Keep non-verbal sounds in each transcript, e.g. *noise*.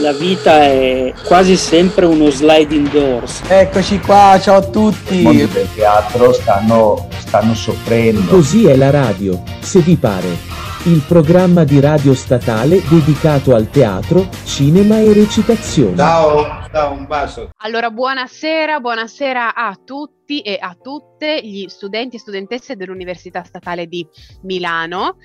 la vita è quasi sempre uno sliding doors. Eccoci qua, ciao a tutti. I mondi del teatro stanno, stanno soffrendo. Così è la radio, se vi pare. Il programma di radio statale dedicato al teatro, cinema e recitazione. Ciao, ciao, un bacio. Allora, buonasera, buonasera a tutti e a tutte gli studenti e studentesse dell'Università Statale di Milano.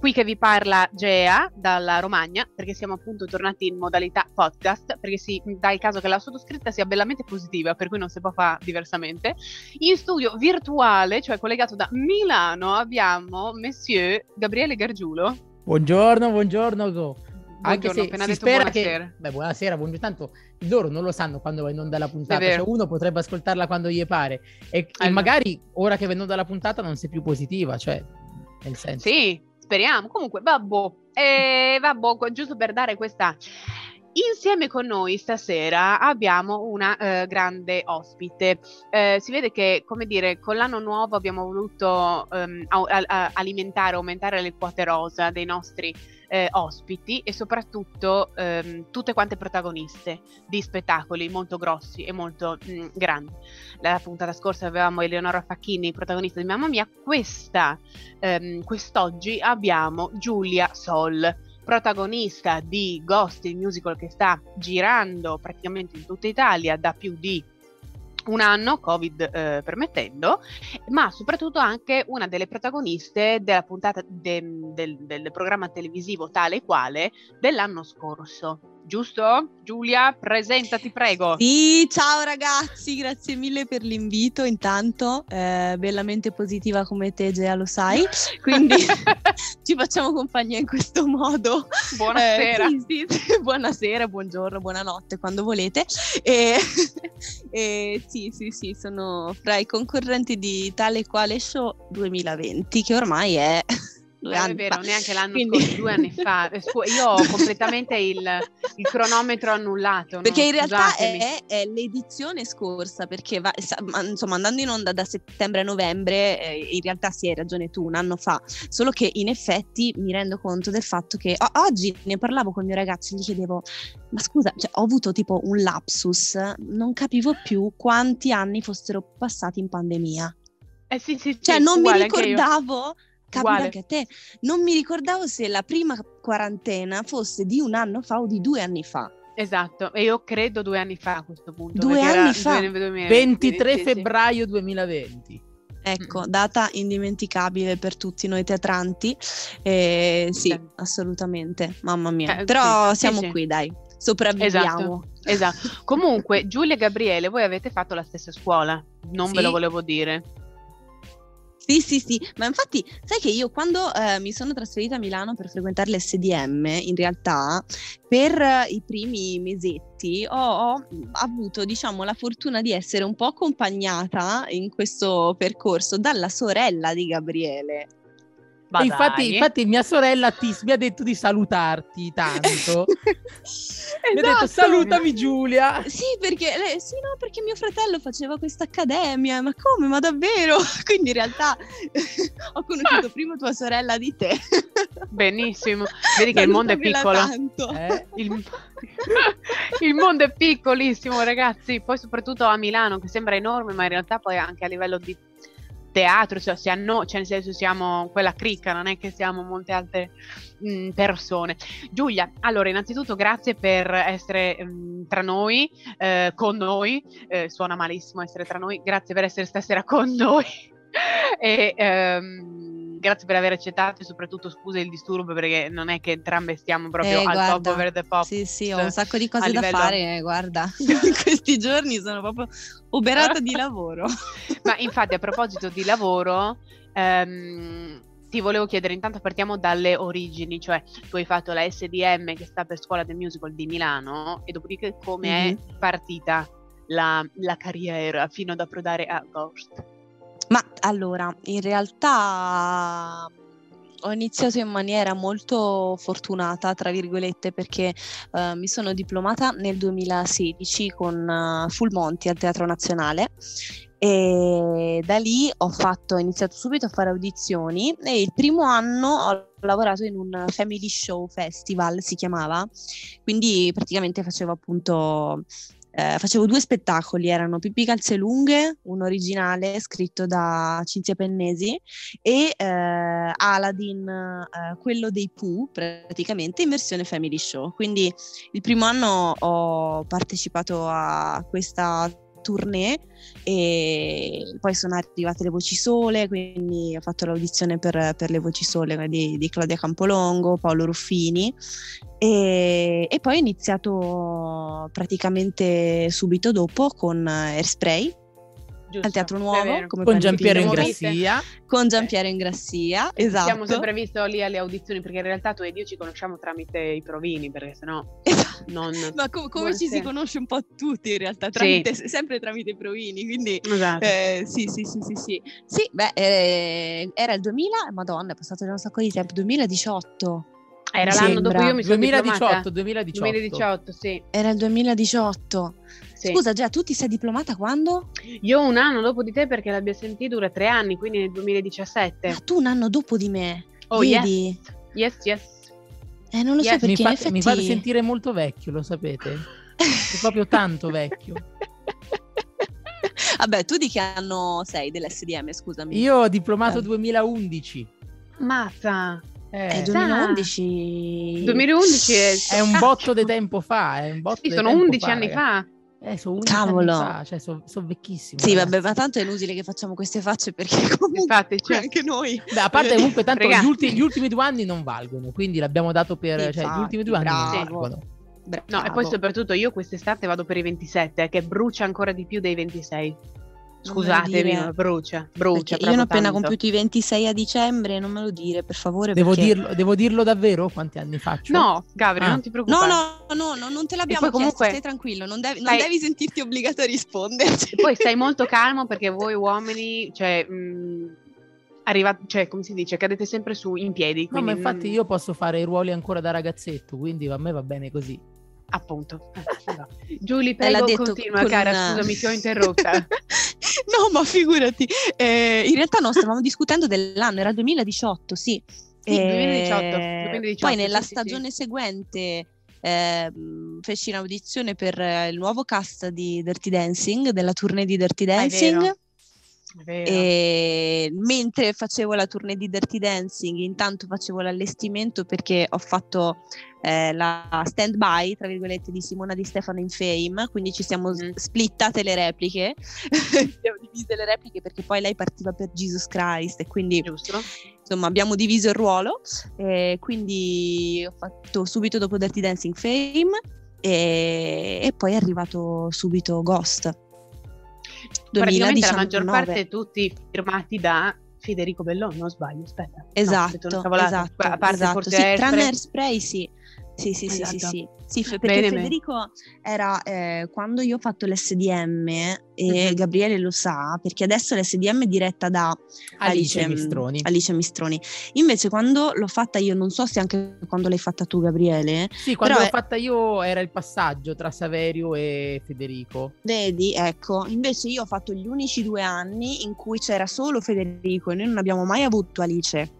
Qui che vi parla Gea dalla Romagna, perché siamo appunto tornati in modalità podcast, perché si dà il caso che la sottoscritta sia bellamente positiva, per cui non si può fare diversamente. In studio virtuale, cioè collegato da Milano, abbiamo Monsieur Gabriele Gargiulo. Buongiorno, buongiorno. Go. Anche se appena si detto spera buonasera. che... Beh, buonasera, buongiorno. Tanto loro non lo sanno quando va in onda la puntata. Cioè uno potrebbe ascoltarla quando gli pare. E, e Esatto. magari ora che va in onda la puntata non sei più positiva, cioè... Nel senso... Sì, speriamo. Comunque, vabbò, eh, vabbò, co- giusto per dare questa... Insieme con noi stasera abbiamo una eh, grande ospite. Eh, si vede che, come dire, con l'anno nuovo abbiamo voluto ehm, a- a- alimentare, aumentare le quote rosa dei nostri eh, ospiti e soprattutto ehm, tutte quante protagoniste di spettacoli molto grossi e molto mm, grandi. La puntata scorsa avevamo Eleonora Facchini, protagonista di Mamma Mia. Questa ehm, quest'oggi abbiamo Giulia Sol, protagonista di Ghost, il musical che sta girando praticamente in tutta Italia da più di un anno, Covid eh, permettendo, ma soprattutto anche una delle protagoniste della puntata de- del, del programma televisivo tale e quale dell'anno scorso. Giusto? Giulia, presentati prego. Sì, ciao ragazzi, grazie mille per l'invito. Intanto, eh, bellamente positiva come te, Gea, lo sai. *laughs* Quindi *laughs* ci facciamo compagnia in questo modo. Buonasera. Eh, sì, sì. *laughs* Buonasera, buongiorno, buonanotte, quando volete. E, e sì, sì, sì, sono fra i concorrenti di tale e quale show 2020, che ormai è due anni è vero, fa. neanche l'anno Quindi- scorso, due anni fa. *laughs* Io ho completamente il, il cronometro annullato. no? Perché in realtà è, è l'edizione scorsa, perché va- insomma andando in onda da settembre a novembre, eh, in realtà sì, hai ragione tu, un anno fa, solo che in effetti mi rendo conto del fatto che o- oggi ne parlavo con il mio ragazzo e gli chiedevo, ma scusa, cioè, ho avuto tipo un lapsus, non capivo più quanti anni fossero passati in pandemia. Eh sì, sì, sì, Cioè non mi ricordavo, capita Uguale. anche a te, non mi ricordavo se la prima quarantena fosse di un anno fa o di due anni fa. Esatto, e io credo due anni fa a questo punto. Due anni fa? 2020, 23 sì, sì. febbraio 2020. Ecco, Mm. data indimenticabile per tutti noi teatranti. Eh, sì, Sì. assolutamente, mamma mia. Eh, Però sì, siamo qui, dai, sopravviviamo. Esatto. Comunque, Giulia e Gabriele, voi avete fatto la stessa scuola, non ve lo volevo dire. Sì, sì, sì, ma infatti sai che io quando eh, mi sono trasferita a Milano per frequentare l'SDM, in realtà per eh, i primi mesetti ho, ho avuto, diciamo, la fortuna di essere un po' accompagnata in questo percorso dalla sorella di Gabriele. Ma infatti, infatti mia sorella ti, mi ha detto di salutarti tanto. *laughs* Mi ha detto Esatto. salutami Giulia. Sì, perché lei, sì, no, perché mio fratello faceva questa accademia, ma come? Ma davvero? *laughs* Quindi in realtà *laughs* ho conosciuto prima tua sorella di te. Benissimo. Vedi che il mondo è piccolo. tanto. Eh? Il... il mondo è piccolissimo, ragazzi. Poi, soprattutto a Milano, che sembra enorme, ma in realtà poi anche a livello di teatro, cioè, si hanno- cioè nel senso siamo quella cricca, non è che siamo molte altre mh, persone. Giulia, allora, innanzitutto grazie per essere mh, tra noi, eh, con noi. Eh, suona malissimo essere tra noi. Grazie per essere stasera con noi. *laughs* e ehm, grazie per aver accettato e soprattutto scusa il disturbo perché non è che entrambe stiamo proprio Eh, al top guarda, over the pop. Sì, sì, ho un sacco di cose da livello- fare, eh, guarda. *laughs* In questi giorni sono proprio oberata di *laughs* lavoro. Ma infatti a proposito di lavoro, ehm, ti volevo chiedere, intanto partiamo dalle origini, cioè tu hai fatto la SDM che sta per Scuola del Musical di Milano e dopodiché come è partita la, la carriera fino ad approdare a Ghost? Ma allora, in realtà ho iniziato in maniera molto fortunata, tra virgolette, perché eh, mi sono diplomata nel 2016 con eh, Full Monty al Teatro Nazionale E da lì ho, fatto, ho iniziato subito a fare audizioni e il primo anno ho lavorato in un family show festival, si chiamava, quindi praticamente facevo appunto eh, facevo due spettacoli, erano Pippi Calze Lunghe, un originale scritto da Cinzia Pennesi, e eh, Aladdin, eh, quello dei Pooh, praticamente in versione family show. Quindi il primo anno ho partecipato a questa tournée e poi sono arrivate le voci sole, quindi ho fatto l'audizione per, per le voci sole di, di, Claudia Campolongo, Paolo Ruffini e, e poi ho iniziato praticamente subito dopo con Airspray Giusto, al Teatro Nuovo con Giampiero Ingrassia con Giampiero Ingrassia esatto. Siamo sempre visto lì alle audizioni perché in realtà tu ed io ci conosciamo tramite i provini perché sennò esatto. non *laughs* ma com- come ci si conosce un po' tutti in realtà tramite, sì. sempre tramite i provini quindi esatto. eh, sì sì sì sì sì. Sì beh eh, era il 2000 madonna è passato già un sacco di tempo 2018 era l'anno sembra. dopo io mi sono 2018, 2018. 2018, sì. Era il 2018. Sì. Scusa, già tu ti sei diplomata quando? Io un anno dopo di te perché l'abbia sentito dura tre anni, quindi nel 2017. Ah, tu un anno dopo di me. Oh, Vedi? Yes, yes. yes. Eh, non lo Yes. so perché mi, fa- in effetti... mi fate sentire molto vecchio, lo sapete? È proprio tanto vecchio. *laughs* Vabbè, tu di che anno sei dell'SDM, scusami? Io ho diplomato Eh. 2011. Mazza. Eh, Eh, 2011... 2011 è... è un botto di tempo fa. È un botto Sì, di sono tempo 11 fa, anni fa. Eh, sono 11 Cavolo. anni fa, cioè sono vecchissimo. Sì, ragazzi. vabbè, ma tanto è inutile che facciamo queste facce perché comunque Infatti, *laughs* cioè, anche noi. Beh, a parte comunque tanto gli, Ragazzi. ulti- gli ultimi due anni non valgono, quindi l'abbiamo dato per... Sì, cioè, gli ultimi due anni bravo. non valgono. No, e poi soprattutto io quest'estate vado per i 27, che brucia ancora di più dei 26. Scusatemi, dire. ma brucia, brucia. Io non ho appena tanto. compiuto i 26 a dicembre, non me lo dire, per favore. Devo perché- dirlo, devo dirlo davvero? Quanti anni faccio? No, Gabri, Ah. non ti preoccupare. No, no, no, no, non te l'abbiamo poi chiesto, comunque- stai tranquillo, non devi, non Stai- devi sentirti obbligato a rispondere. E poi stai molto calmo perché voi uomini, cioè, mh, arriva, cioè, come si dice, cadete sempre su in piedi. No, ma infatti non- io posso fare i ruoli ancora da ragazzetto, quindi a me va bene così. Appunto. Eh, no. Giulie, Eh, l'ha prego, continua, con cara, una- scusami, ti ho interrotta. *laughs* no, ma figurati. Eh, in realtà no, stavamo discutendo dell'anno, era il 2018, sì. Sì, 2018, Eh, 2018, Poi nella sì, sì, stagione seguente ehm, feci un'audizione per eh, il nuovo cast di Dirty Dancing, della tournée di Dirty Ah, Dancing. E mentre facevo la tournée di Dirty Dancing, intanto facevo l'allestimento perché ho fatto eh, la stand by, tra virgolette, di Simona Di Stefano in Fame, quindi ci siamo Mhm. splittate le repliche, *laughs* abbiamo divise le repliche perché poi lei partiva per Jesus Christ e quindi Giusto? insomma abbiamo diviso il ruolo, e quindi ho fatto subito dopo Dirty Dancing Fame e, e poi è arrivato subito Ghost. Praticamente la maggior 2019. parte tutti firmati da Federico Bellone, non sbaglio, aspetta. No, Esatto, cavolata. esatto, a parte esatto. forse Sì, Airspray. tranne Airspray sì. Sì, sì, sì, sì, Esatto. sì. Sì, fe- perché Bene, bene. Federico era eh, quando io ho fatto l'SDM e Mhm. Gabriele lo sa, perché adesso l'SDM è diretta da Alice Mistroni. Alice Mistroni. Invece quando l'ho fatta io, non so se anche quando l'hai fatta tu Gabriele, Sì, quando l'ho è- fatta io era il passaggio tra Saverio e Federico. vedi, ecco, invece io ho fatto gli unici due anni in cui c'era solo Federico e noi non abbiamo mai avuto Alice.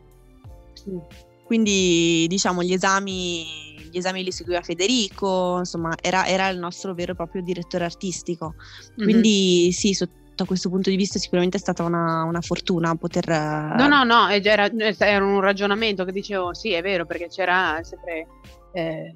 Mm. Quindi diciamo gli esami, gli esami li seguiva Federico, insomma era, era il nostro vero e proprio direttore artistico. Mhm. Quindi sì, sotto questo punto di vista sicuramente è stata una, una fortuna poter... No, no, no, era, era un ragionamento che dicevo, sì, è vero, perché c'era sempre eh,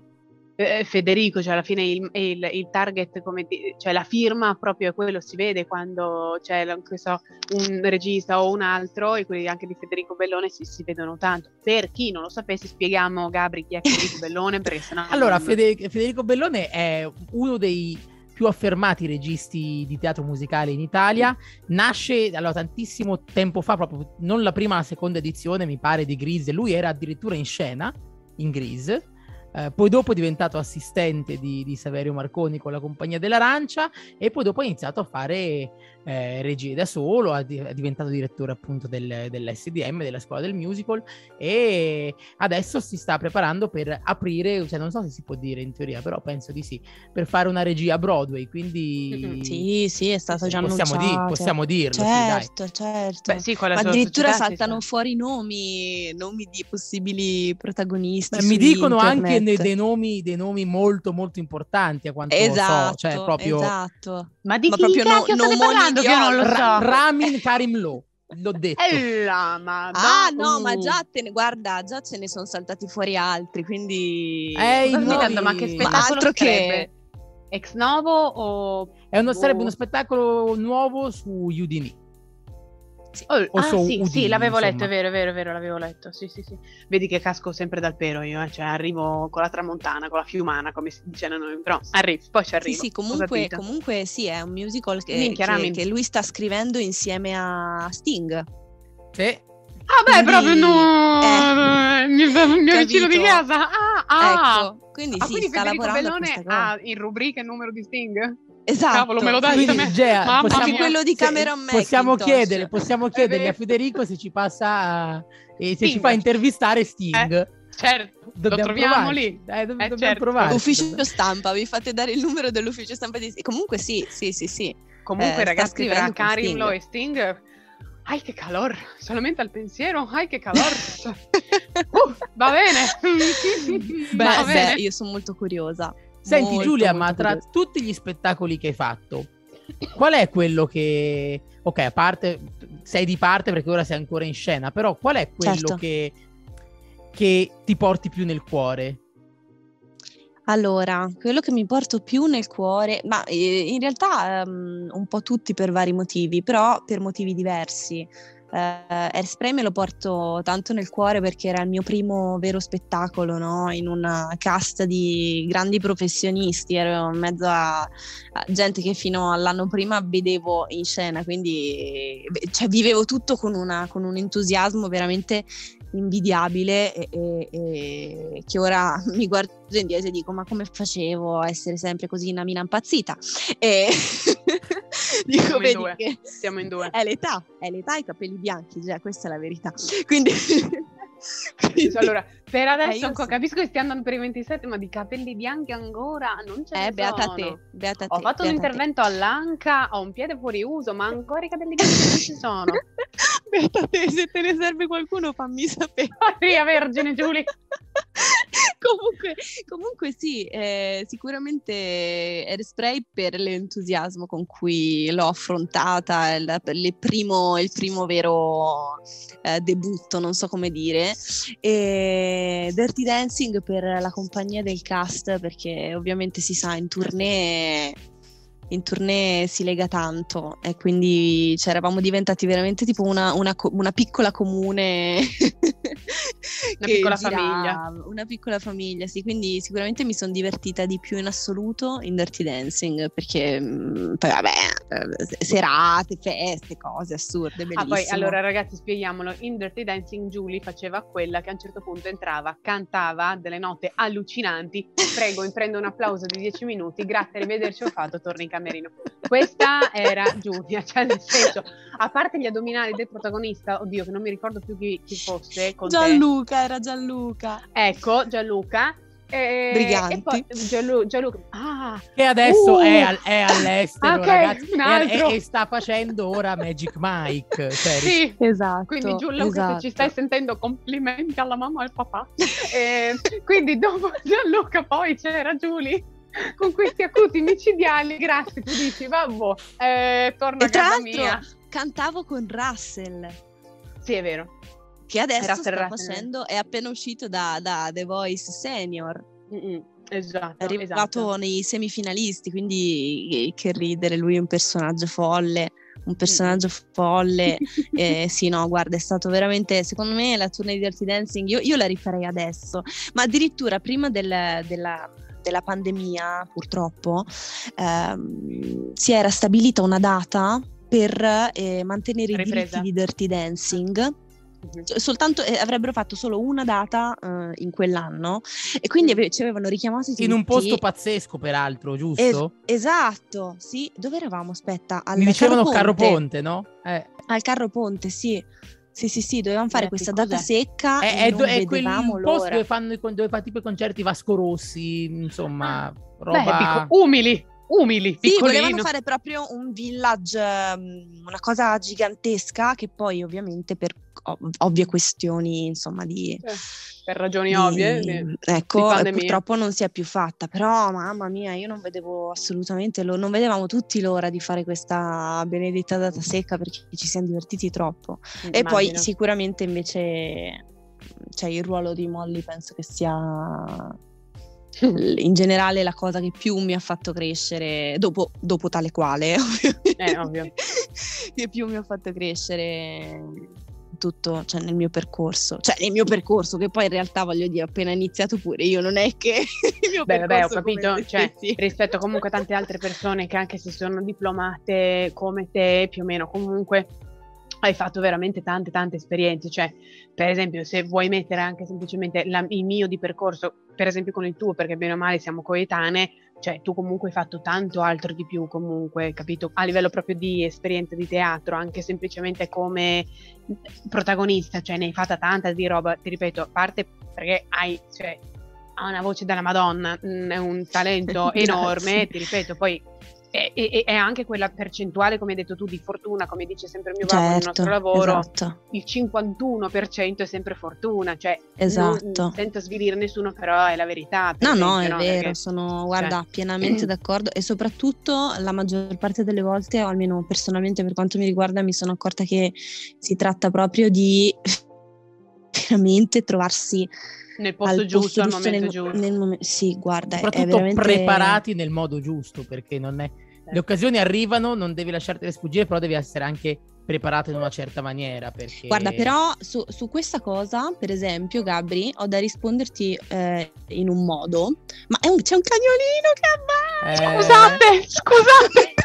eh, Federico, cioè alla fine il, il- il target, come di- cioè la firma proprio è quello, si vede quando c'è so, un regista o un altro, e quelli anche di Federico Bellone si, si vedono tanto. Per chi non lo sapesse, spieghiamo, Gabri, chi è Federico Bellone, perché sennò... *laughs* Allora, non- Fede- Federico Bellone è uno dei più affermati registi di teatro musicale in Italia. Nasce allora, tantissimo tempo fa, proprio non la prima, la seconda edizione, mi pare, di Grease. Lui era addirittura in scena in Grease. Eh, poi dopo è diventato assistente di, di, Saverio Marconi con la compagnia dell'Arancia e poi dopo ha iniziato a fare eh, regie da solo, è diventato direttore appunto del, dell'SDM, della scuola del musical e adesso si sta preparando per aprire, cioè non so se si può dire in teoria, però penso di sì, per fare una regia a Broadway, quindi... Sì, sì, è stato già possiamo annunciato. Dir, possiamo dirlo, certo, sì, certo. Beh, sì, Ma addirittura saltano fuori nomi, nomi di possibili protagonisti. Beh, mi dicono internet. anche dei, dei, nomi, dei nomi molto molto importanti a quanto esatto, so, cioè proprio... Esatto. Ma di Ma chi proprio no, state no, parlando che io non lo so? Ra- Ramin Karim Lo, l'ho detto. Eh, la madonna. Ah no, ma già te ne, guarda, già ce ne sono saltati fuori altri, quindi... Eh, Sto i smettendo, ma che Ma spettacolo altro che... sarebbe? Ex novo o... È uno, sarebbe uno spettacolo nuovo su Udini. Oh, o ah, sì, Udine, sì, l'avevo insomma. letto, è vero, è vero, è vero, l'avevo letto. Sì, sì, sì. Vedi che casco sempre dal pero io, eh, cioè arrivo con la tramontana, con la fiumana, come si dice da noi, però arrivo, poi ci Sì, arrivo. sì, ho comunque, comunque sì, è un musical che, Minchia, che- che lui sta scrivendo insieme a Sting. Sì. Ah beh, quindi- proprio no, eh, il mio, il mio vicino di casa. Ah, ah. Ecco, quindi Ah, sì, quindi sta Federico lavorando a Bellone ha in rubrica il numero di Sting? Esatto. Cavolo, me lo dai Quindi, a me? Gea, Mamma possiamo- Anche mia. quello di Cameron possiamo McIntosh. chiedere, possiamo chiedergli a vero. Federico se ci passa a- e se ci Sting. fa intervistare Sting. Certo, lo Dobbiamo troviamo provarci. lì. Eh, do- Eh, dobbiamo certo. provarci. Ufficio stampa, vi fate dare il numero dell'ufficio stampa di Comunque sì, sì, sì, sì. Comunque, Eh, ragazzi, tra scrivendo con Karim Sting. Lo e Sting. Ai che calor! Solamente al pensiero, ai che calor! *laughs* Uh, va bene! Beh, va Beh, bene. io sono molto curiosa. Senti Molto, Giulia, molto ma tra curiosa. tutti gli spettacoli che hai fatto, qual è quello che... Ok, a parte, sei di parte perché ora sei ancora in scena, però qual è quello Certo. che, che ti porti più nel cuore? Allora, quello che mi porto più nel cuore, ma eh, in realtà ehm, un po' tutti per vari motivi, però per motivi diversi. Eh, Airspray me lo porto tanto nel cuore perché era il mio primo vero spettacolo, no? In una cast di grandi professionisti, ero in mezzo a, a gente che fino all'anno prima vedevo in scena, quindi cioè, vivevo tutto con, una- con un entusiasmo veramente invidiabile e, e- e che ora *laughs* mi guardo indietro e dico ma come facevo a essere sempre così una mina impazzita e *laughs* dico Siamo in vedi due. che Siamo in due. è l'età è l'età e i capelli bianchi già questa è la verità *laughs* quindi, quindi- Allora, per adesso Eh, io ancora- sì. capisco che stia andando per i 27, ma di capelli bianchi ancora non ce ne eh, beata sono. te beata Ho te, fatto un beata te. intervento all'anca, ho un piede fuori uso, ma ancora i capelli bianchi non ci sono. *laughs* beata te se te ne serve qualcuno fammi sapere *laughs* Maria Vergine Giulia. *laughs* comunque, comunque sì, eh, sicuramente Airspray per l'entusiasmo con cui l'ho affrontata, il, il primo, il primo vero eh, debutto, non so come dire, e Dirty Dancing per la compagnia del cast, perché ovviamente si sa, in tournée... In tournée si lega tanto e quindi cioè, eravamo diventati veramente tipo una, una una piccola comune. *laughs* Una piccola girava, famiglia. Una piccola famiglia, sì, quindi sicuramente mi sono divertita di più in assoluto in Dirty Dancing perché mm, poi vabbè, eh, serate, feste, cose assurde, Ah, bellissimo. poi allora ragazzi, spieghiamolo. In Dirty Dancing Julie faceva quella che a un certo punto entrava, cantava delle note allucinanti. Prego, prendo un applauso di 10 minuti. Grazie, arrivederci, ho fatto, torno in camerino. Questa era Giulia, cioè nel senso, a parte gli addominali del protagonista, oddio, che non mi ricordo più chi, chi fosse con te. Gianluca, era Gianluca. Ecco, Gianluca. E, Briganti. E poi Gianlu- Gianluca. Ah, Che adesso Uh! è, al- è all'estero, Ok, ragazzi, un e- e, e sta facendo ora Magic Mike. Cioè, sì. Esatto. Quindi Gianluca, esatto. se ci stai sentendo, complimenti alla mamma e al papà. E quindi dopo Gianluca poi c'era Giulia con questi acuti micidiali. Grazie, tu dici, vabbè, eh, torno E a casa mia. cantavo con Russell. Sì, è vero. Che adesso Russell sta Russell. facendo, è appena uscito da, da The Voice Senior. Mm-mm, Esatto, È arrivato esatto. nei semifinalisti, quindi che ridere, lui è un personaggio folle, un personaggio folle. *laughs* Eh, sì, no, guarda, è stato veramente, secondo me la tournée di Dirty Dancing, io, io la rifarei adesso, ma addirittura prima del- della, della pandemia, purtroppo, ehm, si era stabilita una data per eh, mantenere i Ripresa. diritti di Dirty Dancing S- Soltanto eh, avrebbero fatto solo una data eh, in quell'anno e quindi ave- ci avevano richiamato In un posto pazzesco, peraltro, Es- giusto? esatto, sì. Dove eravamo? Aspetta, al Mi dicevano Carro Carro Ponte. Ponte, no? Eh, Al Carro Ponte, sì. Sì, sì, sì, dovevamo fare Eh, questa data cos'è? secca è, e è, non do- è quel posto dove fanno dove fa tipo i concerti Vasco Rossi, insomma, roba... Beh, picco- umili, umili, Sì, volevano fare proprio un village, ehm, una cosa gigantesca che poi ovviamente per ov- ovvie questioni, insomma, di... per ragioni di- ovvie. di- ecco, di eh, purtroppo non si è più fatta, però mamma mia, io non vedevo assolutamente, lo- non vedevamo tutti l'ora di fare questa benedetta data secca perché ci siamo divertiti troppo. E poi immagino. sicuramente invece cioè, il ruolo di Molly penso che sia in generale la cosa che più mi ha fatto crescere dopo, dopo tale quale *laughs* ovviamente, Eh, ovvio. che più mi ha fatto crescere tutto cioè, nel mio percorso cioè nel mio percorso che poi in realtà voglio dire ho appena iniziato pure io non è che *laughs* il mio Beh, vabbè, ho percorso come capito, te cioè, stessi. rispetto comunque a tante altre persone che anche se sono diplomate come te, più o meno comunque hai fatto veramente tante tante esperienze, cioè per esempio se vuoi mettere anche semplicemente la- il mio di percorso, per esempio con il tuo, perché bene o male siamo coetanee, cioè tu comunque hai fatto tanto altro di più comunque, capito? A livello proprio di esperienza di teatro, anche semplicemente come protagonista, cioè ne hai fatta tanta di roba, ti ripeto, a parte perché hai, cioè, ha una voce della Madonna, mm, è un talento *laughs* enorme, ti ripeto, poi è, è- è anche quella percentuale, come hai detto tu, di fortuna, come dice sempre mio babbo nel certo nostro lavoro, esatto il 51% è sempre fortuna, cioè esatto non- senza svilire nessuno, però è la verità. per No, no, è vero, Perché- sono guarda, cioè- pienamente *clears throat* d'accordo e soprattutto la maggior parte delle volte, o almeno personalmente per quanto mi riguarda, mi sono accorta che si tratta proprio di *laughs* veramente trovarsi nel posto al giusto, posto al giusto momento nel, giusto. nel momen- Sì, guarda, è soprattutto veramente preparati nel modo giusto, perché non è... le occasioni arrivano, non devi lasciartele sfuggire, però devi essere anche preparato in una certa maniera. Perché... Guarda, però su, su questa cosa, per esempio, Gabri, ho da risponderti eh, in un modo, ma è un- c'è un cagnolino che abbaiato! Eh, Scusate, scusate. *laughs*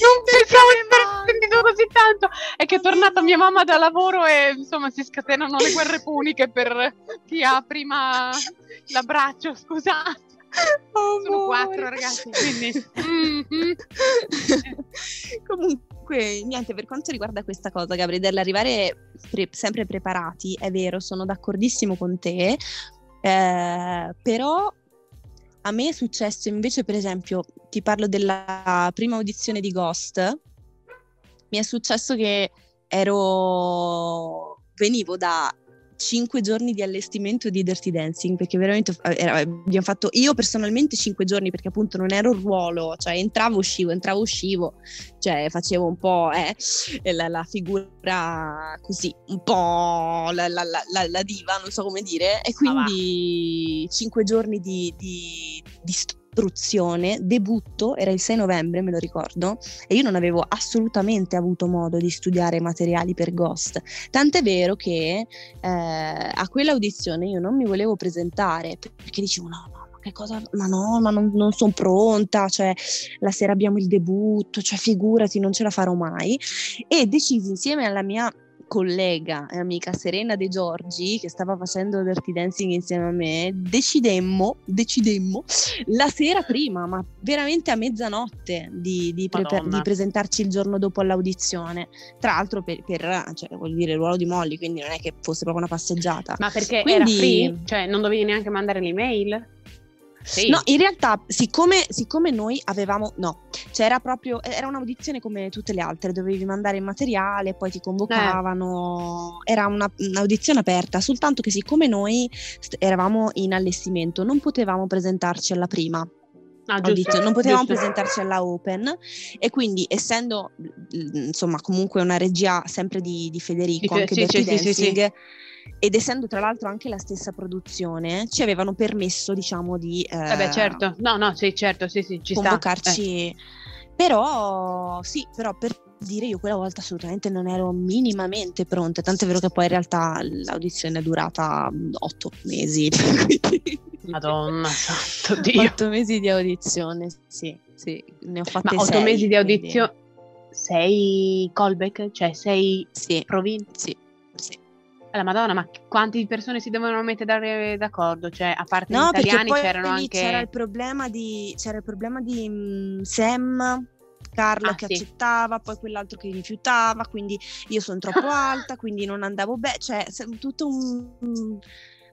Non pensavo di aver sentito così tanto. È che è tornata mia mamma da lavoro e insomma si scatenano le guerre puniche per chi ha prima l'abbraccio. Scusate. Sono quattro ragazzi, quindi. *laughs* Comunque, niente, per quanto riguarda questa cosa, Gabri, dell'arrivare pre- sempre preparati, è vero, sono d'accordissimo con te, eh, però a me è successo invece, per esempio, ti parlo della prima audizione di Ghost, mi è successo che ero, venivo da cinque giorni di allestimento di Dirty Dancing perché veramente eh, era- abbiamo fatto io personalmente cinque giorni perché appunto non ero il ruolo cioè entravo uscivo entravo uscivo cioè facevo un po' eh, la, la figura così un po' la, la- la- diva non so come dire e Ah, quindi cinque giorni di, di, di istruzione debutto era il 6 novembre me lo ricordo e io non avevo assolutamente avuto modo di studiare materiali per Ghost tant'è vero che eh, a quell'audizione io non mi volevo presentare perché dicevo no, no, che cosa, ma no, ma non, non sono pronta, cioè la sera abbiamo il debutto, cioè figurati, non ce la farò mai. E decisi insieme alla mia collega e amica Serena De Giorgi che stava facendo Dirty Dancing insieme a me decidemmo, decidemmo la sera prima ma veramente a mezzanotte di, di, Madonna. di presentarci il giorno dopo all'audizione tra l'altro per, per cioè, vuol dire il ruolo di Molly quindi non è che fosse proprio una passeggiata Ma perché Quindi- era free? Cioè, non dovevi neanche mandare l'email? Sì. No, in realtà, siccome, siccome noi avevamo, no, c'era proprio, era un'audizione come tutte le altre, dovevi mandare il materiale, poi ti convocavano, era una- un'audizione aperta, soltanto che siccome noi eravamo in allestimento, non potevamo presentarci alla prima Ah, giusto, audizione, non potevamo giusto. presentarci alla Open e quindi essendo, mm, insomma, comunque una regia sempre di, di Federico, Di anche sì, Dirty sì, sì, sì, Dancing, ed essendo tra l'altro anche la stessa produzione, ci avevano permesso, diciamo, di... eh, Eh beh, certo. No, no, sì, certo, sì, sì, ci sta. Eh. convocarci. Però sì, però per dire io quella volta assolutamente non ero minimamente pronta, tant'è vero che poi in realtà l'audizione è durata otto mesi. Eh, *laughs* Madonna, santo Dio. Otto mesi di audizione, sì, sì, ne ho Ma fatte otto sei, mesi di quindi- audizione. Sei callback? Cioè, sei Sì, provin? sì, La Madonna, ma quante persone si devono mettere d'accordo? Cioè, a parte No, gli italiani c'erano anche... c'era il problema di, c'era il problema di mm, Sam, Carla Ah, che sì. accettava, poi quell'altro che rifiutava, quindi io sono troppo *laughs* alta, quindi non andavo bene, cioè tutto un...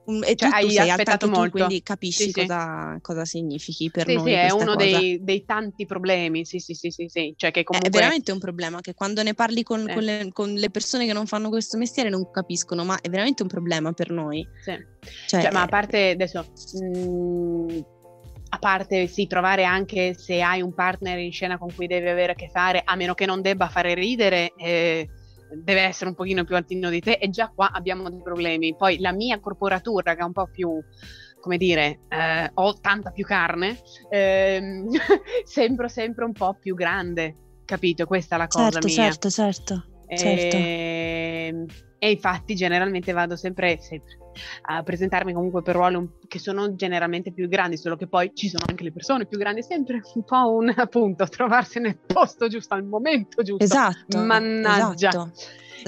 un- e Cioè, hai sei aspettato tu, molto. quindi capisci Sì, sì. cosa, cosa significhi per Sì, noi sì, è uno cosa. dei, dei tanti problemi, sì, sì, sì, sì, sì. Cioè che È- comunque... È veramente un problema che quando ne parli con, Sì. con le, con le persone che non fanno questo mestiere non capiscono, ma è veramente un problema per noi. sì. Cioè, Cioè, ma a parte adesso, mh, a parte sì, trovare anche se hai un partner in scena con cui devi avere a che fare, a meno che non debba fare ridere, eh, deve essere un pochino più altino di te, e già qua abbiamo dei problemi. Poi la mia corporatura, che è un po' più, come dire, eh, ho tanta più carne, ehm, *laughs* sembro sempre un po' più grande, capito? Questa è la cosa certo, mia. certo, certo. certo. E, e infatti generalmente vado sempre, sempre a presentarmi comunque per ruoli un- che sono generalmente più grandi, solo che poi ci sono anche le persone più grandi, sempre un po' un *laughs* appunto trovarsi nel posto giusto al momento giusto. Esatto. Mannaggia. Esatto.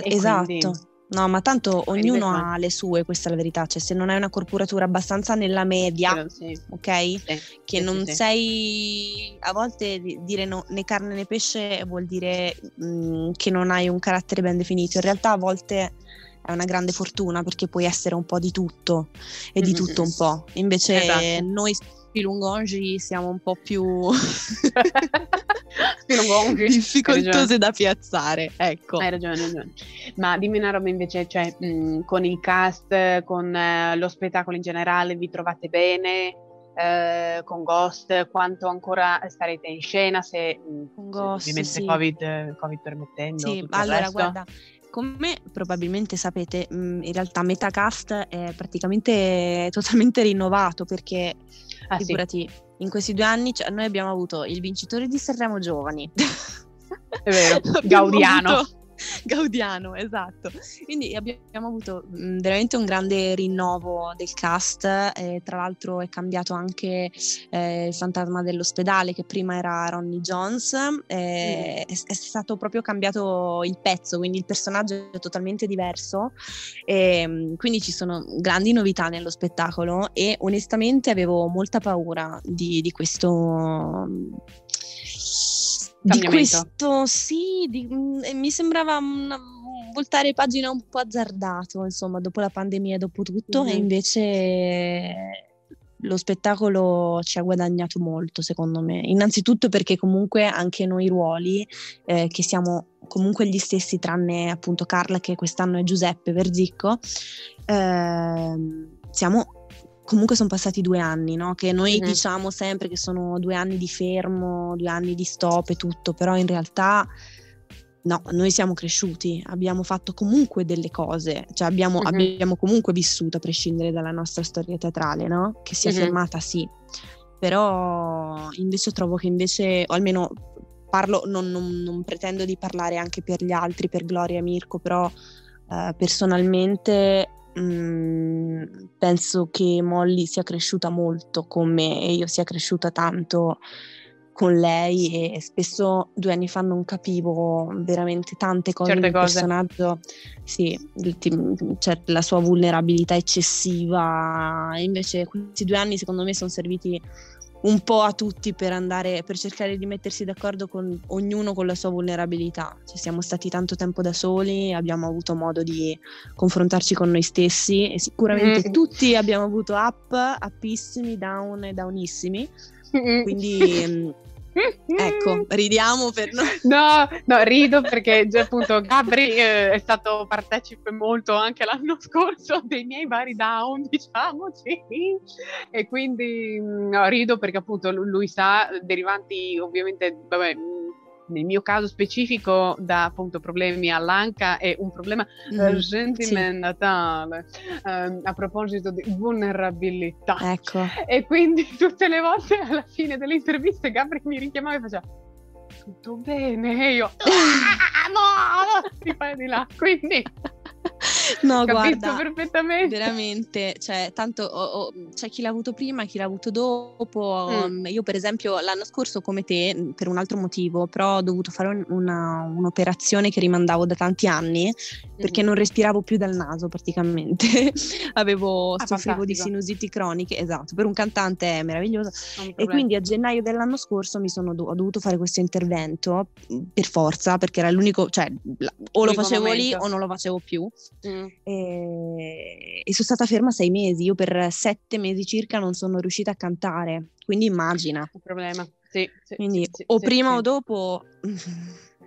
E esatto. quindi- No, ma tanto ognuno ha le sue, questa è la verità. Cioè, se non hai una corporatura abbastanza nella media, Sì, ok? sì, Che sì, non sei a volte di- dire no- né carne né pesce vuol dire mm, che non hai un carattere ben definito. In realtà a volte è una grande fortuna perché puoi essere un po' di tutto e di Mm, mm, tutto mm. un po'. Invece Esatto. noi lungongi siamo un po' più *laughs* *laughs* difficoltose da piazzare. Ecco. Hai ragione, hai ragione. Ma dimmi una roba invece, cioè, mh, con il cast, con eh, lo spettacolo in generale, vi trovate bene? Eh, con Ghost, quanto ancora starete in scena? Se, mh, Con se Ghost, ovviamente sì. COVID, COVID permettendo. Sì, tutto il allora guarda, come probabilmente sapete, in realtà Metacast è praticamente totalmente rinnovato perché Ah, sì. figurati, in questi due anni cioè, noi abbiamo avuto il vincitore di Sanremo Giovani. È vero, *laughs* Gaudiano. avuto- *laughs* Gaudiano, esatto. Quindi abbiamo avuto mh, veramente un grande rinnovo del cast. eh, tra l'altro è cambiato anche eh, il fantasma dell'ospedale, che prima era Ronnie Jones. eh, è, è stato proprio cambiato il pezzo, quindi il personaggio è totalmente diverso. E, quindi ci sono grandi novità nello spettacolo e onestamente avevo molta paura di, di questo. Di questo sì, di- e mi sembrava una- un voltare pagina un po' azzardato, insomma, dopo la pandemia e dopo tutto, e Mhm. invece lo spettacolo ci ha guadagnato molto, secondo me. Innanzitutto perché comunque anche noi ruoli, eh, che siamo comunque gli stessi, tranne appunto Carla, che quest'anno è Giuseppe Verzicco, ehm, siamo comunque sono passati due anni, no? Che noi Mhm. diciamo sempre che sono due anni di fermo, due anni di stop e tutto, però in realtà no, noi siamo cresciuti, abbiamo fatto comunque delle cose, cioè abbiamo, Mhm. abbiamo comunque vissuto a prescindere dalla nostra storia teatrale, no? Che si è Mhm. fermata, sì, però invece trovo che invece, o almeno parlo, non, non- non pretendo di parlare anche per gli altri, per Gloria e Mirko, però eh, personalmente mm, penso che Molly sia cresciuta molto con me e io sia cresciuta tanto con lei e spesso due anni fa non capivo veramente tante cose Certe del cose. personaggio, sì, cioè, la sua vulnerabilità eccessiva, invece questi due anni secondo me sono serviti un po' a tutti per andare, per cercare di mettersi d'accordo con ognuno con la sua vulnerabilità. Cioè, siamo stati tanto tempo da soli, abbiamo avuto modo di confrontarci con noi stessi e sicuramente Mm. tutti abbiamo avuto up, upissimi, down e downissimi. Quindi mm, *laughs* ecco, ridiamo per noi. *laughs* No, no, rido perché appunto Gabri eh, è stato partecipe molto anche l'anno scorso dei miei vari down, *laughs* diciamoci, e quindi mh, no, rido perché appunto lu- lui sa, derivanti ovviamente, vabbè, mh, nel mio caso specifico da appunto problemi all'anca e un problema Mm, sentimentale ehm, a proposito di vulnerabilità. sì, ecco. E quindi *laughs* tutte le volte alla fine delle interviste Gabri mi richiamava e faceva tutto bene e io *laughs* "Ah, no di qua e di là quindi *laughs* No, Capisco guarda, perfettamente. veramente, cioè, tanto ho- ho- c'è chi l'ha avuto prima, chi l'ha avuto dopo. Mm. Um, Io, per esempio, l'anno scorso, come te, per un altro motivo, però ho dovuto fare un- una- un'operazione che rimandavo da tanti anni perché Mhm. non respiravo più dal naso praticamente. *laughs* Avevo, Ah, soffrivo di fantastico. sinusiti croniche, esatto, per un cantante è meraviglioso. E quindi a gennaio dell'anno scorso mi sono do- ho dovuto fare questo intervento mh, per forza, perché era l'unico, cioè la- o lo L'unico facevo lì momento. o non lo facevo più. Mm. E, e sono stata ferma sei mesi. Io per sette mesi circa non sono riuscita a cantare, quindi immagina. Un problema. Sì, sì, Quindi sì, o sì, prima sì. o dopo.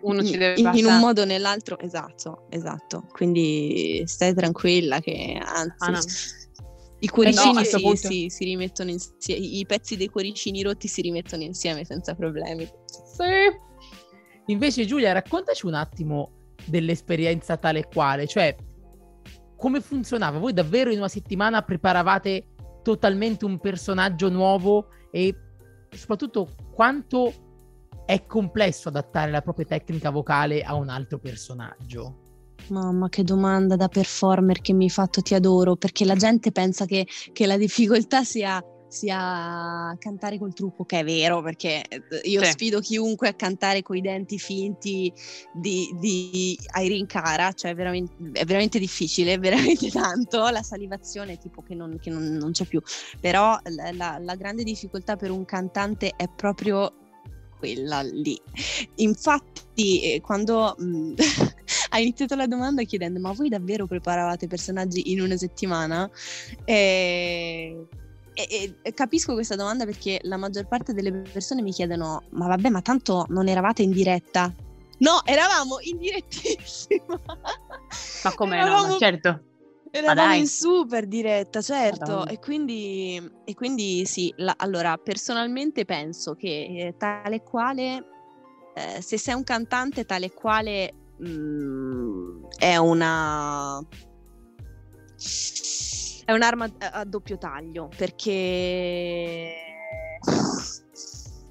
Uno ci deve in, in un modo o nell'altro, esatto, esatto. Quindi stai tranquilla che anzi Ah, no. i cuoricini no, a sto si, si- si rimettono insieme, i pezzi dei cuoricini rotti si rimettono insieme senza problemi. Sì. Invece Giulia, raccontaci un attimo dell'esperienza tale e quale, cioè come funzionava? Voi davvero in una settimana preparavate totalmente un personaggio nuovo e soprattutto quanto è complesso adattare la propria tecnica vocale a un altro personaggio? Mamma, che domanda da performer che mi hai fatto, ti adoro, perché la gente pensa che, che la difficoltà sia, sia cantare col trucco, che è vero, perché eh, io Sì. sfido chiunque a cantare coi denti finti di, di Irene Cara, cioè veramente, è veramente difficile, veramente *laughs* tanto, la salivazione tipo che non, che non- non c'è più, però la, la- la grande difficoltà per un cantante è proprio quella lì. Infatti, eh, quando *laughs* mh, hai iniziato la domanda chiedendo: Ma voi davvero preparavate personaggi in una settimana? E, e- e capisco questa domanda perché la maggior parte delle persone mi chiedono: Ma vabbè, ma tanto non eravate in diretta? No, eravamo in direttissima. Ma come no? Eravamo- Ma certo. Eravamo in super diretta, certo. E quindi, e quindi sì, la- allora personalmente penso che eh, tale quale, eh, se sei un cantante tale quale mm, è una... È un'arma a, doppio taglio perché...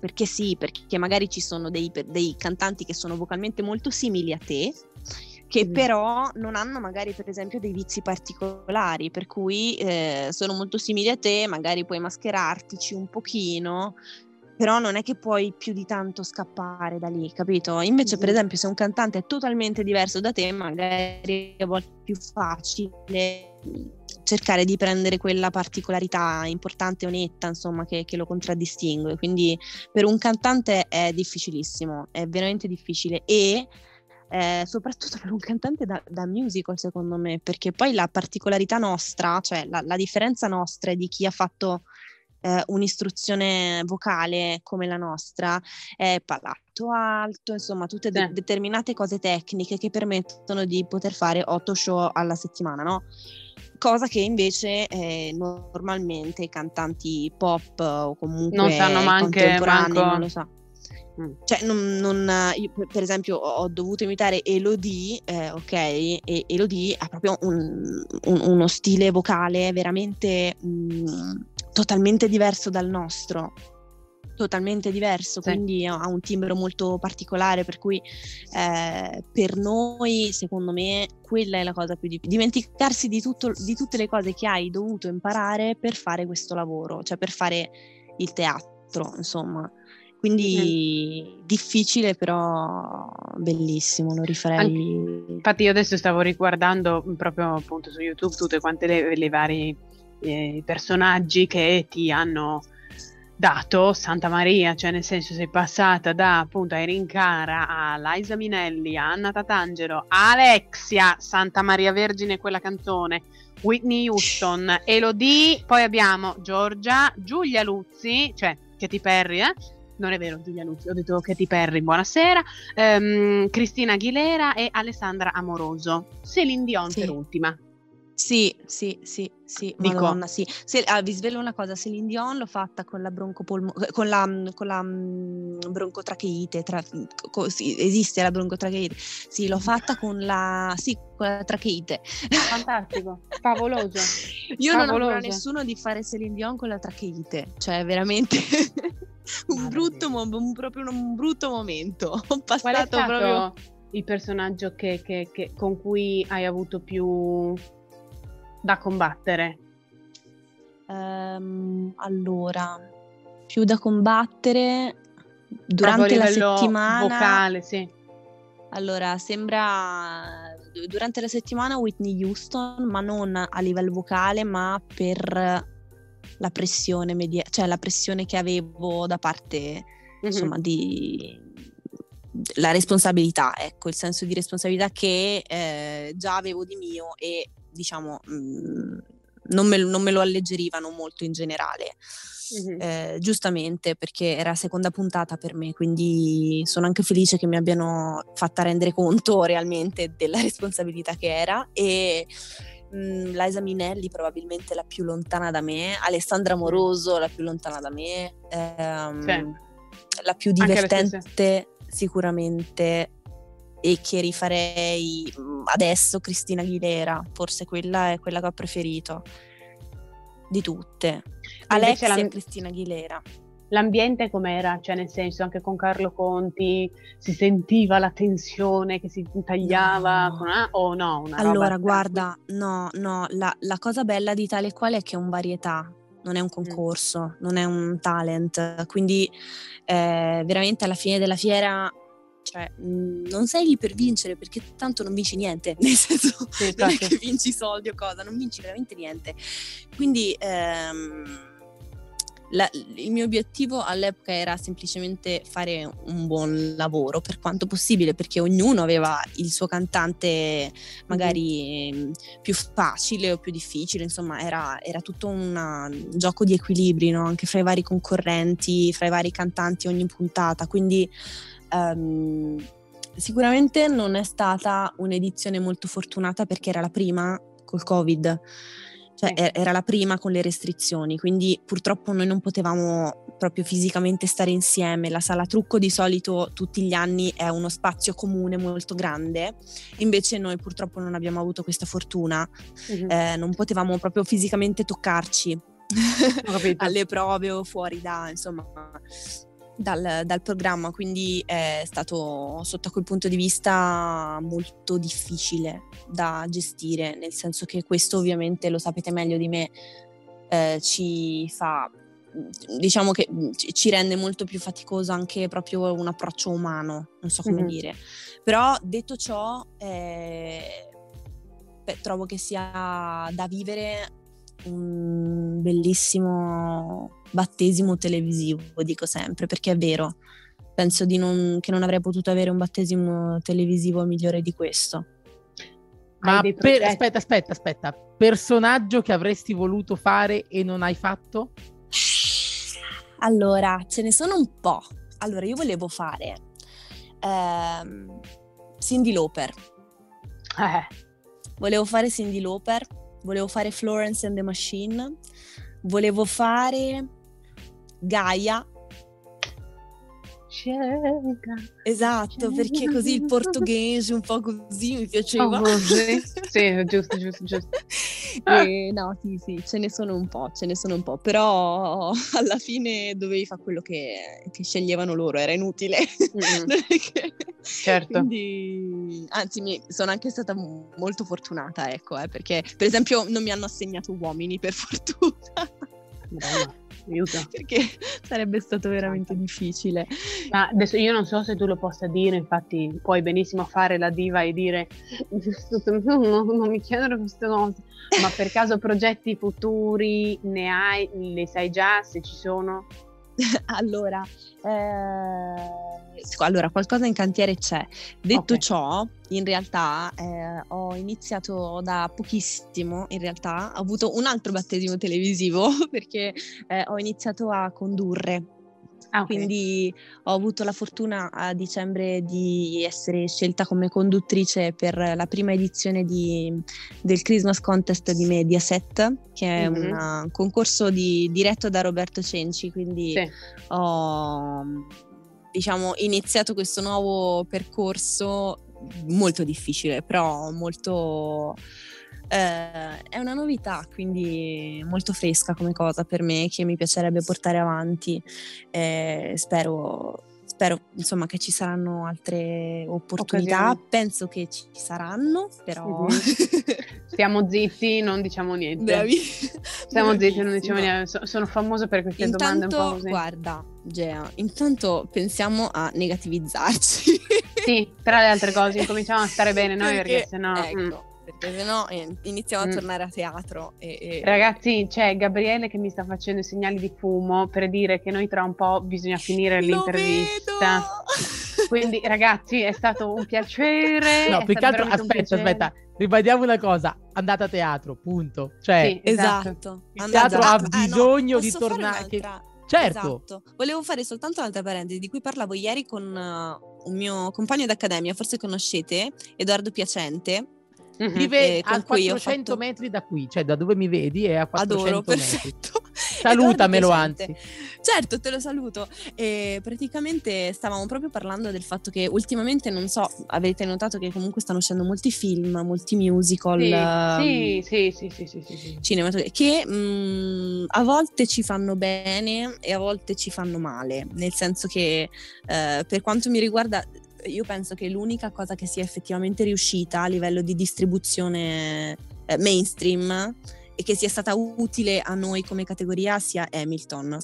Perché sì, perché magari ci sono dei, dei cantanti che sono vocalmente molto simili a te, che Mm. però non hanno magari per esempio dei vizi particolari, per cui eh, sono molto simili a te, magari puoi mascherartici un pochino, però non è che puoi più di tanto scappare da lì, capito? Invece per esempio se un cantante è totalmente diverso da te, magari a volte è più facile cercare di prendere quella particolarità importante o netta, insomma, che, che lo contraddistingue. Quindi per un cantante è difficilissimo, è veramente difficile e eh, soprattutto per un cantante da, da musical, secondo me, perché poi la particolarità nostra, cioè la, la differenza nostra di chi ha fatto eh, un'istruzione vocale come la nostra è palato alto, insomma, tutte de- determinate cose tecniche che permettono di poter fare otto show alla settimana, no? Cosa che invece eh, normalmente i cantanti pop o comunque Non sanno manche- manco- non lo sa. Mm. Cioè, non, non- io, per- esempio, ho dovuto imitare Elodie, eh, ok? E Elodie ha proprio un- un- uno stile vocale veramente mm, totalmente diverso dal nostro. Totalmente diverso, Sì. quindi ha un timbro molto particolare, per cui eh, per noi, secondo me, quella è la cosa più difficile. Dimenticarsi di, tutto- di tutte le cose che hai dovuto imparare per fare questo lavoro, cioè per fare il teatro, insomma. Quindi difficile, però bellissimo, lo rifarei. Infatti io adesso stavo riguardando proprio appunto su YouTube tutte quante le, le vari eh, personaggi che ti hanno dato Santa Maria, cioè nel senso sei passata da appunto Irene Cara a Liza Minelli, a Anna Tatangelo, a Alexia, Santa Maria Vergine quella canzone, Whitney Houston, Elodie, poi abbiamo Giorgia, Giulia Luzzi, cioè Katy Perry, eh? Non è vero Giulia Luzzi, ho detto Katy Perry, buonasera, ehm, Cristina Aguilera e Alessandra Amoroso. Celine Dion Sì. per ultima. Sì, sì, sì, sì, Dico. Madonna, sì. Se- ah, vi svelo una cosa, Celine Dion l'ho fatta con la broncopolmo- con la, con la mm, broncotracheite, tra- co- sì, esiste la broncotracheite, sì, l'ho fatta con la, sì, con la tracheite. Fantastico, favoloso. *laughs* Io non auguro a Favoloso. nessuno di fare Celine Dion con la tracheite, cioè veramente *laughs* un brutto, un, proprio un brutto momento. *laughs* Ho Qual è passato proprio... il personaggio che, che- che- con cui hai avuto più da combattere? Ehm, allora, più da combattere durante la settimana. vocale, sì. Allora, sembra durante la settimana Whitney Houston, ma non a livello vocale, ma per la pressione media- cioè la pressione che avevo da parte, Mhm. insomma, di la responsabilità, ecco, il senso di responsabilità che eh, già avevo di mio e diciamo mh, non, me, non me lo alleggerivano molto in generale. Mhm. Eh, giustamente perché era seconda puntata per me, quindi sono anche felice che mi abbiano fatta rendere conto *laughs* realmente della responsabilità che era e mh, Liza Minelli probabilmente la più lontana da me, Alessandra Moroso la più lontana da me, ehm, la più divertente sicuramente e che rifarei mh, adesso Cristina Aguilera, forse quella è quella che ho preferito di tutte. Alexia la- e Cristina Aguilera. L'ambiente com'era? Cioè, nel senso, anche con Carlo Conti si sentiva la tensione che si tagliava? No. o no? Una roba Allora, guarda, no, no, la, la cosa bella di tale e quale è che è un varietà, non è un concorso, non è un talent, quindi eh, veramente alla fine della fiera, cioè, mh, non sei lì per vincere perché tanto non vinci niente, *laughs* nel senso Sì, non è che vinci soldi o cosa, non vinci veramente niente. Quindi ehm, la- il mio obiettivo all'epoca era semplicemente fare un buon lavoro per quanto possibile, perché ognuno aveva il suo cantante magari ehm, più facile o più difficile, insomma era, era tutto una- un gioco di equilibri no? anche fra i vari concorrenti, fra i vari cantanti ogni puntata, quindi ehm, sicuramente non è stata un'edizione molto fortunata perché era la prima col Covid. Cioè Sì. e- era la prima con le restrizioni, quindi purtroppo noi non potevamo proprio fisicamente stare insieme. La sala trucco di solito tutti gli anni è uno spazio comune molto grande, invece noi purtroppo non abbiamo avuto questa fortuna, Mhm. eh, non potevamo proprio fisicamente toccarci *laughs* alle prove o fuori da, insomma, dal, dal programma, quindi è stato sotto quel punto di vista molto difficile da gestire, nel senso che questo ovviamente lo sapete meglio di me, eh, ci fa diciamo che ci- ci rende molto più faticoso anche proprio un approccio umano, non so come Mhm. dire. Però detto ciò, eh, beh, trovo che sia da vivere un bellissimo battesimo televisivo, dico sempre, perché è vero. Penso di non- che non avrei potuto avere un battesimo televisivo migliore di questo. Ma per- aspetta, aspetta, aspetta. Personaggio che avresti voluto fare e non hai fatto? Allora, ce ne sono un po'. Allora, io volevo fare ehm, Cindy Lauper. Eh, Volevo fare Cindy Lauper, volevo fare Florence and the Machine, volevo fare Gaia. scelga. Esatto, perché così il portoghese un po' così mi piaceva. Oh, sì, sì, giusto, giusto, giusto. *laughs* E, no, sì, sì, ce ne sono un po', ce ne sono un po', però *laughs* alla fine dovevi fare quello che, che sceglievano loro, era inutile. *laughs* Che- Certo. Quindi, anzi, mi- sono anche stata mo- molto fortunata, ecco, eh, perché per esempio non mi hanno assegnato uomini per fortuna, Madonna, aiuto. *laughs* perché sarebbe stato veramente difficile. Ma adesso io non so se tu lo possa dire, infatti puoi benissimo fare la diva e dire no, no, non mi chiedere queste cose, ma per caso progetti futuri ne hai, li sai già se ci sono? *laughs* allora, eh, allora, qualcosa in cantiere c'è. Detto Ok. ciò, in realtà eh, ho iniziato da pochissimo, in realtà ho avuto un altro battesimo televisivo *laughs* perché eh, ho iniziato a condurre. Ah, ok. Quindi ho avuto la fortuna a dicembre di essere scelta come conduttrice per la prima edizione di- del Christmas Contest di Mediaset, che è Mhm. un concorso di- diretto da Roberto Cenci, quindi Sì. ho diciamo iniziato questo nuovo percorso molto difficile, però molto eh, è una novità, quindi molto fresca come cosa per me che mi piacerebbe portare avanti. Eh, spero, spero insomma che ci saranno altre opportunità. Occasioni. Penso che ci saranno, però. *laughs* Stiamo zitti, non diciamo niente. Bravi. Stiamo zitti, non diciamo niente. So- sono famosa per queste domande un po' Intanto, così. guarda, Gea, intanto pensiamo a negativizzarci. Sì, tra le altre cose, *laughs* incominciamo a stare bene noi perché, sennò... ecco, mm. Perché sennò eh, iniziamo Mm. a tornare a teatro. E, e- Ragazzi, c'è Gabriele che mi sta facendo i segnali di fumo per dire che noi tra un po' bisogna finire Lo l'intervista. vedo! Quindi, ragazzi, è stato un piacere. No, più che altro, aspetta, aspetta, ribadiamo una cosa, andate a teatro, punto. Cioè, Sì, esatto. Esatto. Il teatro ha Ah, no, bisogno di tornare- che- certo, Esatto. Volevo fare soltanto un'altra parentesi di cui parlavo ieri con uh, un mio compagno d'accademia, forse conoscete, Edoardo Piacente. Mhm. vive eh, a cui ho 400 fatto- metri da qui, cioè da dove mi vedi è a 400 Adoro, metri. perfetto. *laughs* Salutamelo anzi. Certo, te lo saluto. E praticamente stavamo proprio parlando del fatto che ultimamente, non so, avete notato che comunque stanno uscendo molti film, molti musical. Sì, ehm, sì, sì, sì, sì, sì, sì, cinematografici che mh, a volte ci fanno bene e a volte ci fanno male, nel senso che eh, per quanto mi riguarda io penso che l'unica cosa che sia effettivamente riuscita a livello di distribuzione eh, mainstream e che sia stata utile a noi come categoria sia Hamilton.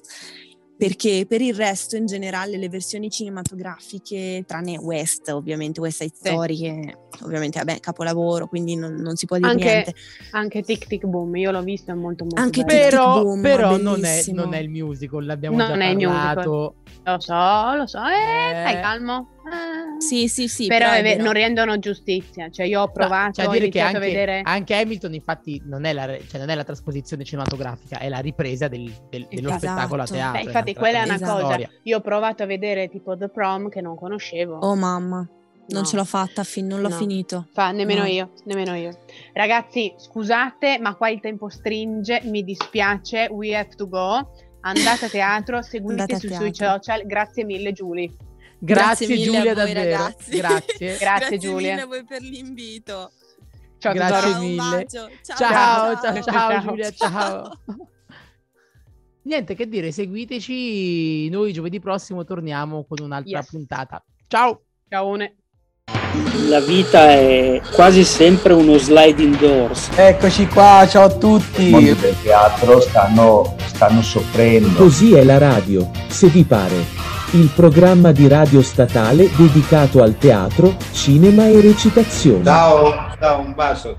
Perché per il resto, in generale, le versioni cinematografiche, tranne West, ovviamente, West Side Sì. Story, che ovviamente, vabbè, capolavoro, quindi non, non si può dire Anche, niente. anche Tic Tic Boom, io l'ho visto, è molto molto Anche bello. Tic Tic Però, Boom, però non, è, non è il musical, l'abbiamo Non già è il musical. Lo so, lo so, eh, Eh. stai calmo. Eh. Sì, sì, sì. però, è non rendono giustizia, cioè io ho provato, Cioè, a ho dire che anche, a vedere... anche Hamilton, infatti, non è, la, cioè, non è la trasposizione cinematografica, è la ripresa del- del- dello Esatto. spettacolo a Beh, teatro. Beh, infatti quella è una Esatto. cosa, storia. io ho provato a vedere tipo The Prom che non conoscevo. Oh mamma, non No. ce l'ho fatta, fin- non l'ho No. finito. Fa, nemmeno No. io, nemmeno io. Ragazzi, scusate, ma qua il tempo stringe, mi dispiace, we have to go. Andate a teatro, *laughs* seguite Andate sui, sui teatro. social. Grazie mille, Giulia. Grazie, mille Giulia, a voi, davvero. ragazzi. *laughs* Grazie. Grazie, Giulia. mille a voi per l'invito. Ciao, Grazie. Un mille. Ciao, Ciao, ciao, ciao, Ciao. Giulia, ciao. *laughs* Niente che dire, seguiteci. Noi giovedì prossimo torniamo con un'altra Yes. puntata. Ciao. Ciaone. La vita è quasi sempre uno sliding doors. Eccoci qua, ciao a I tutti. mondi del teatro stanno, stanno soffrendo. Così è la radio, se vi pare. Il programma di radio statale dedicato al teatro, cinema e recitazione. Ciao, ciao, un bacio.